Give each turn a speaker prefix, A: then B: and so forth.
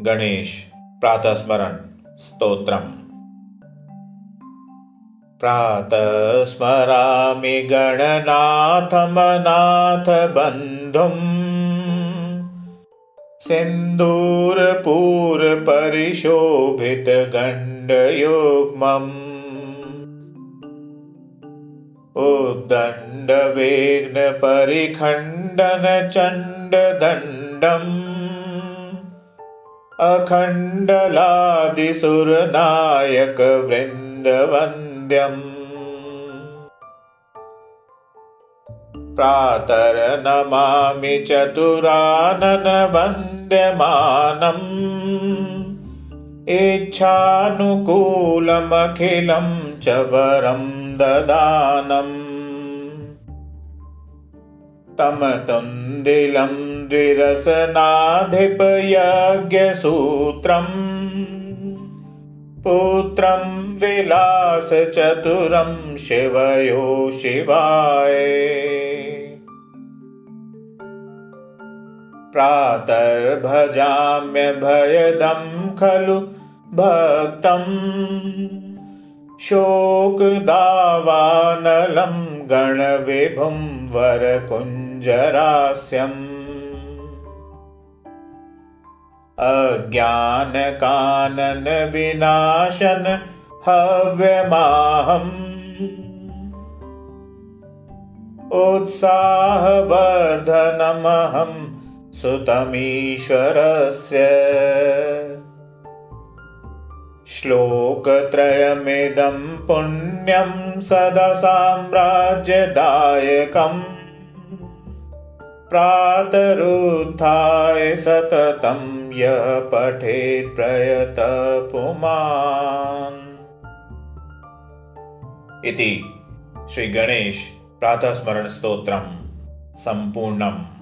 A: गणेश प्रातस्मरण स्तोत्रम्। प्रातस्मरामि गणनाथमनाथ बन्धुम् सिन्दूरपूरपरिशोभितगण्डयुग्मम्। उद्दण्डवेग्नपरिखण्डनचण्डदण्डम् अखण्डलादिसुरनायकवृन्दवन्द्यम्। प्रातरनमामि चतुराननवन्द्यमानम्। इच्छानुकूलमखिलं च वरं ददानम्। तमतुन्दिलं द्विरसनाधिपयज्ञसूत्रम् पुत्रं विलासचतुरं शिवयो शिवाय। प्रातर्भजाम्यभयदं खलु भक्तम्। शोकदावानलं गणविभुं वरकुञ्जरास्यम् अज्ञानकाननविनाशन हव्यमाहम्। उत्साहवर्धनमहं सुतमीश्वरस्य। श्लोकत्रयमिदं पुण्यं सदा साम्राज्यदायकम् प्रातरुत्थाय सततं यः पठेत् पुमान् इति श्रीगणेश प्रातःस्मरणस्तोत्रं सम्पूर्णम्